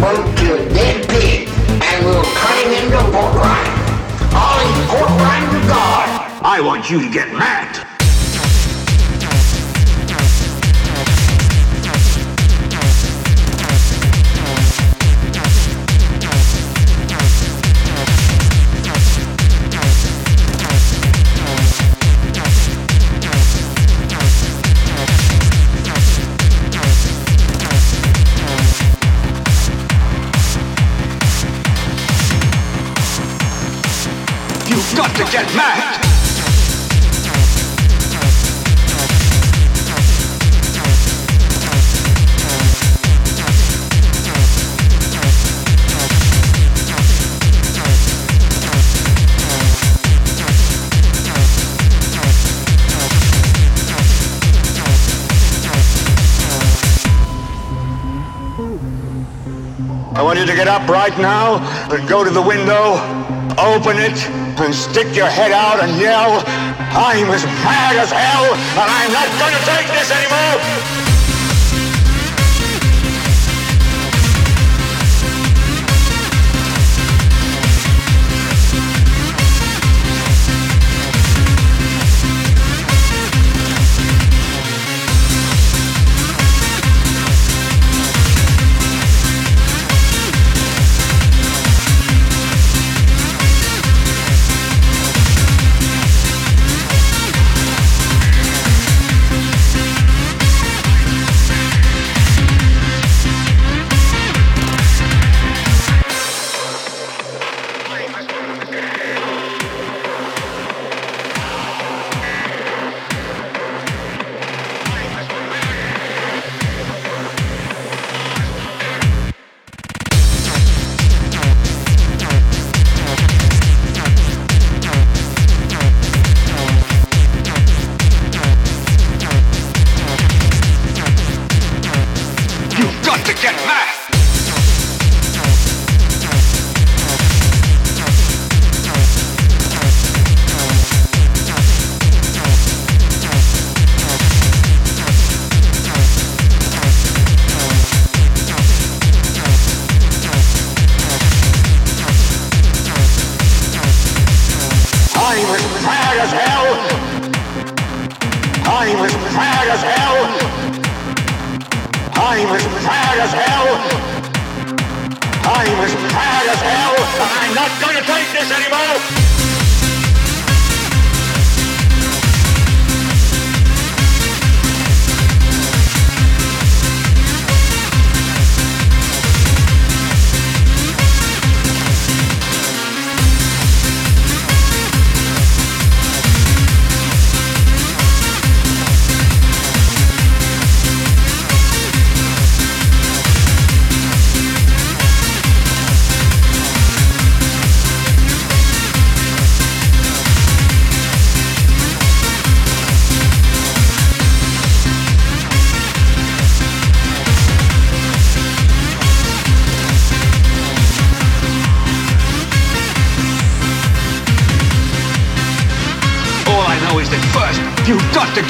Birth to a dead pig, and we'll cut him into pork rinds. I'll eat pork with God. I want you to get mad. Up right now and go to the window, open it, and stick your head out and yell, I'm as mad as hell, and I'm not to take this anymore!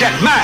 You've got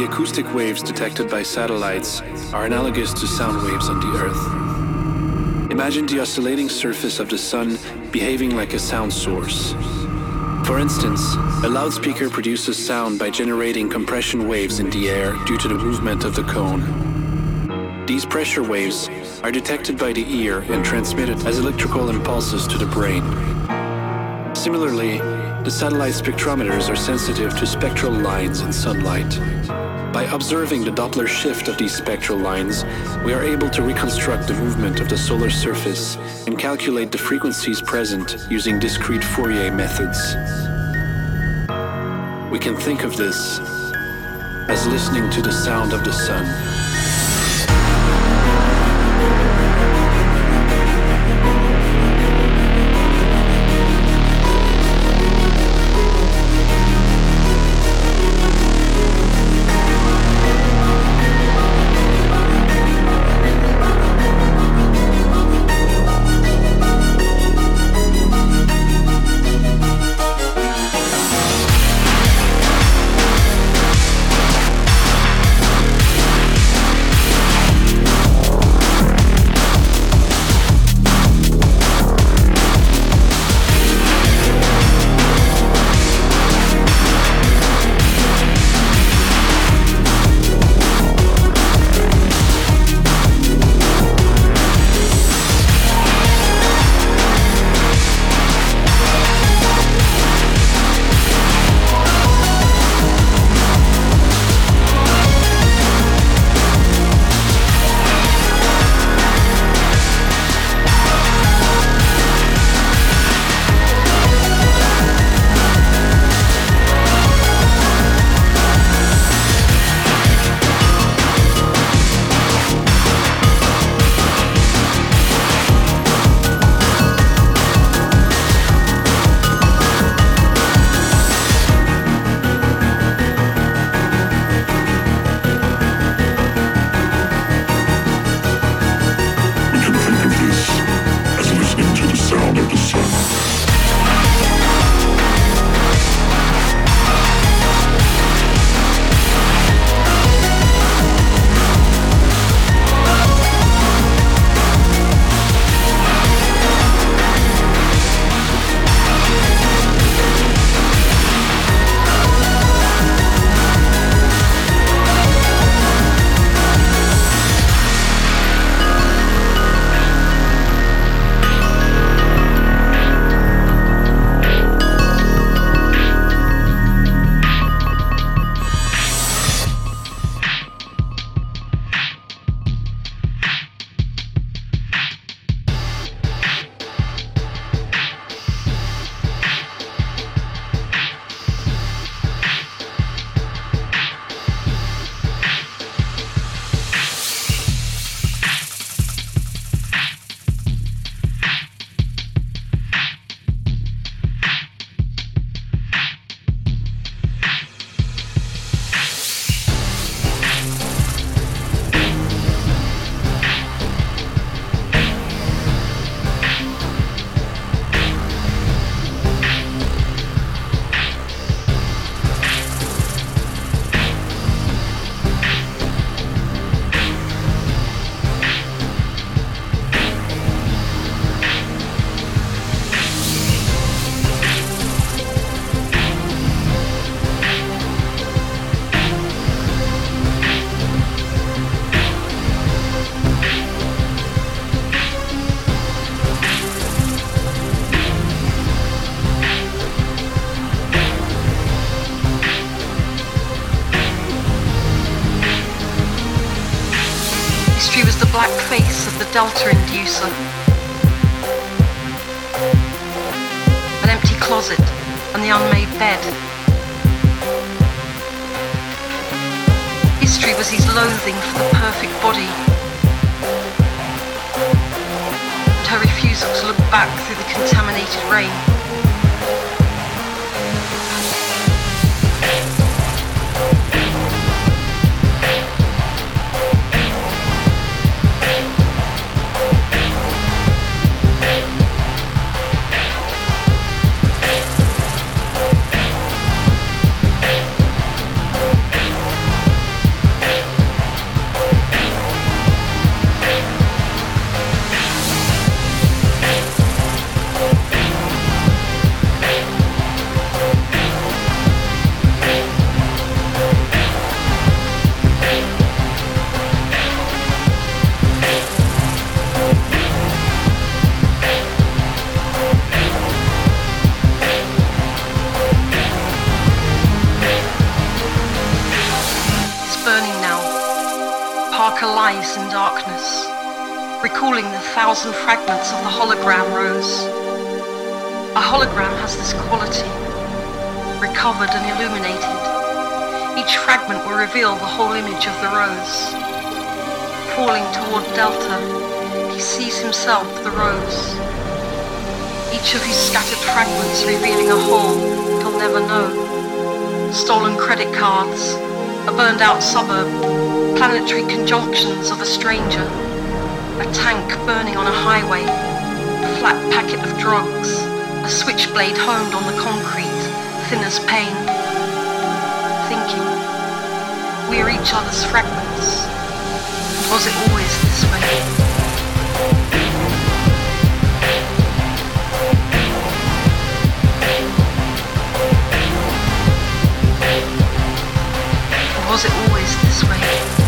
mad! acoustic waves detected by satellites are analogous to sound waves on the Earth. Imagine the oscillating surface of the Sun behaving like a sound source. For instance, a loudspeaker produces sound by generating compression waves in the air due to the movement of the cone. These pressure waves are detected by the ear and transmitted as electrical impulses to the brain. Similarly, the satellite spectrometers are sensitive to spectral lines in sunlight. By observing the Doppler shift of these spectral lines, we are able to reconstruct the movement of the solar surface and calculate the frequencies present using discrete Fourier methods. We can think of this as listening to the sound of the sun. Delta reveal the whole image of the rose. Falling toward Delta, he sees himself the rose. Each of his scattered fragments revealing a whole he'll never know. Stolen credit cards, a burned out suburb, planetary conjunctions of a stranger, a tank burning on a highway, a flat packet of drugs, a switchblade honed on the concrete, thin as pain. We are each other's fragments. Was it always this way? Was it always this way?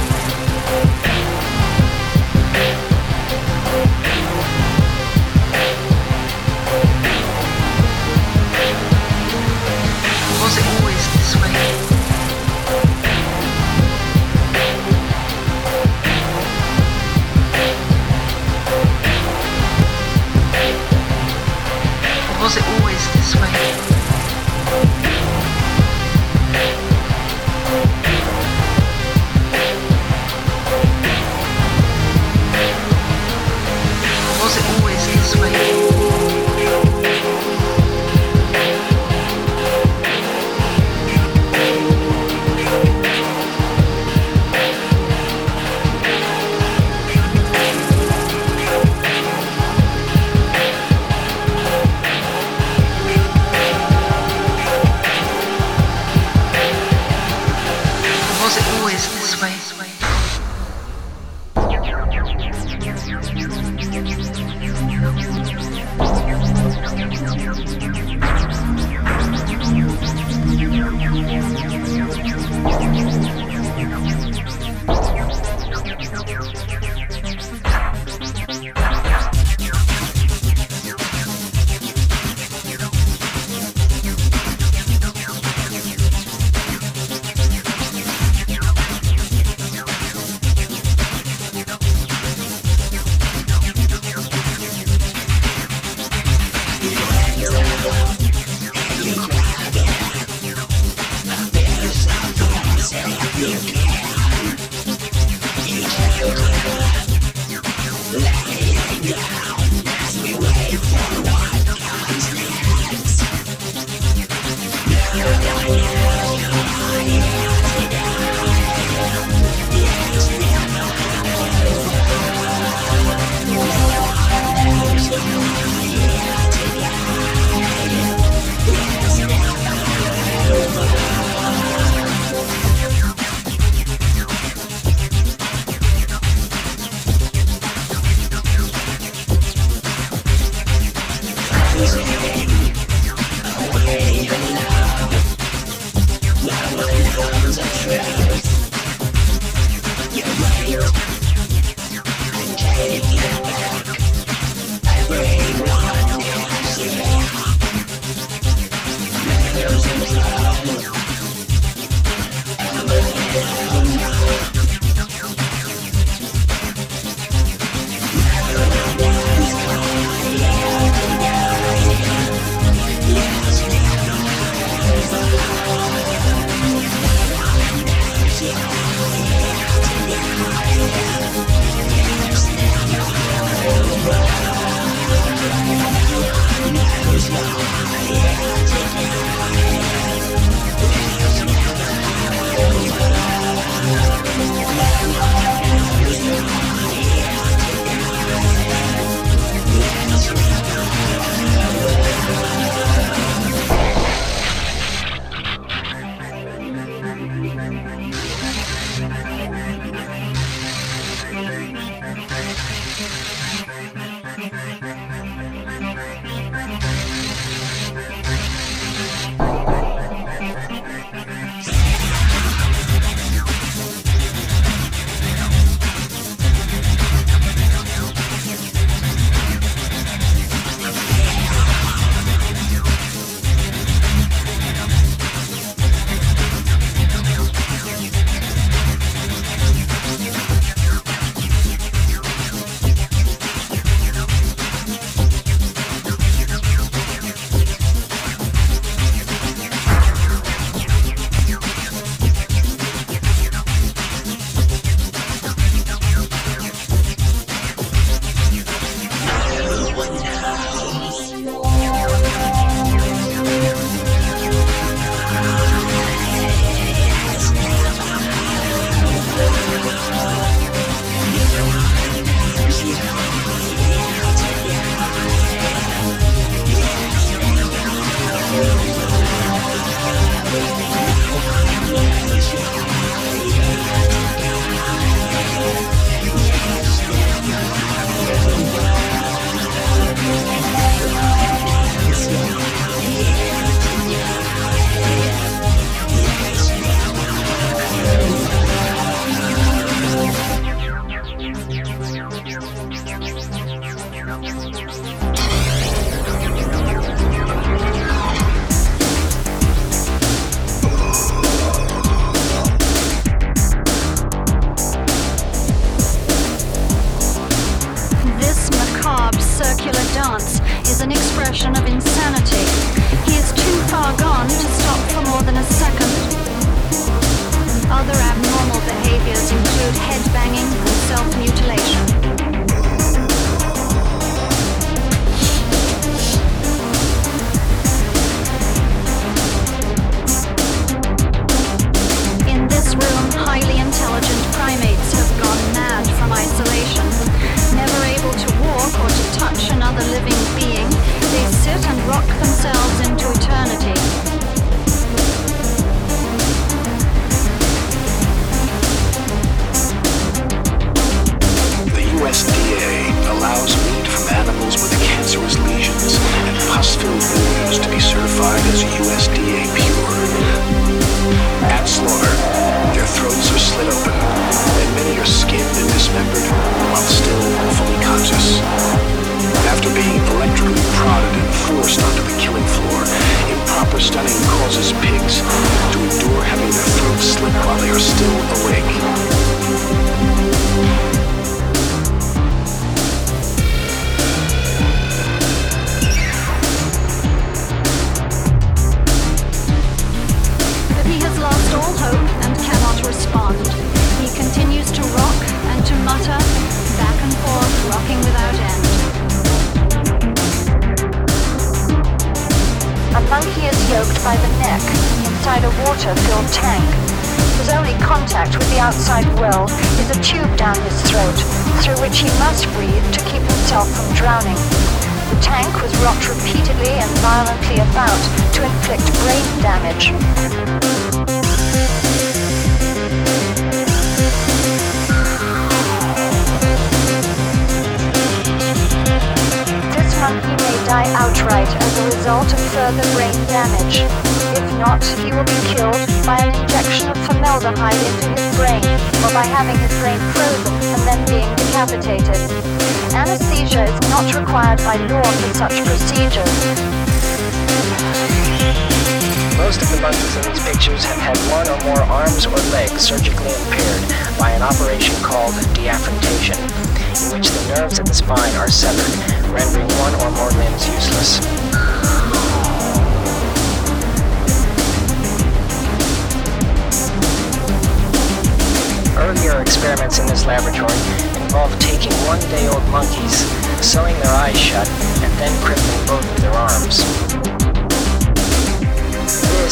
themselves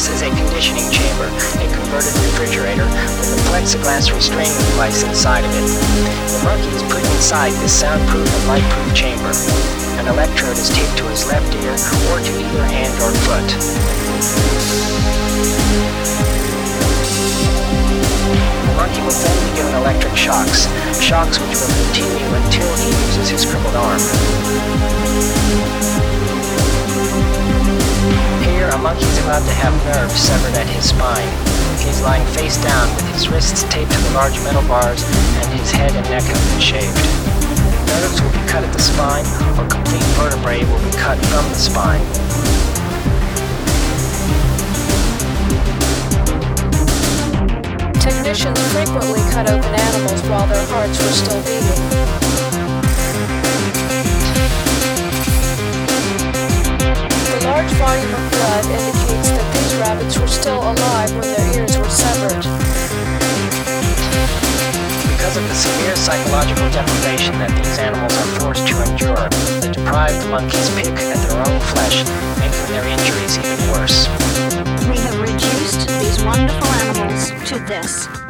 This is a conditioning chamber, a converted refrigerator with a plexiglass restraining device inside of it. The monkey is put inside this soundproof and lightproof chamber. An electrode is taped to his left ear or to either hand or foot. The monkey will then be given electric shocks, shocks which will continue until he uses his crippled arm. Here, a monkey is about to have nerves severed at his spine. He is lying face down with his wrists taped to the large metal bars and his head and neck have been shaved. Nerves will be cut at the spine or complete vertebrae will be cut from the spine. Technicians frequently cut open animals while their hearts were still beating. Large volume of blood indicates that these rabbits were still alive when their ears were severed. Because of the severe psychological deprivation that these animals are forced to endure, the deprived monkeys pick at their own flesh, making their injuries even worse. We have reduced these wonderful animals to this.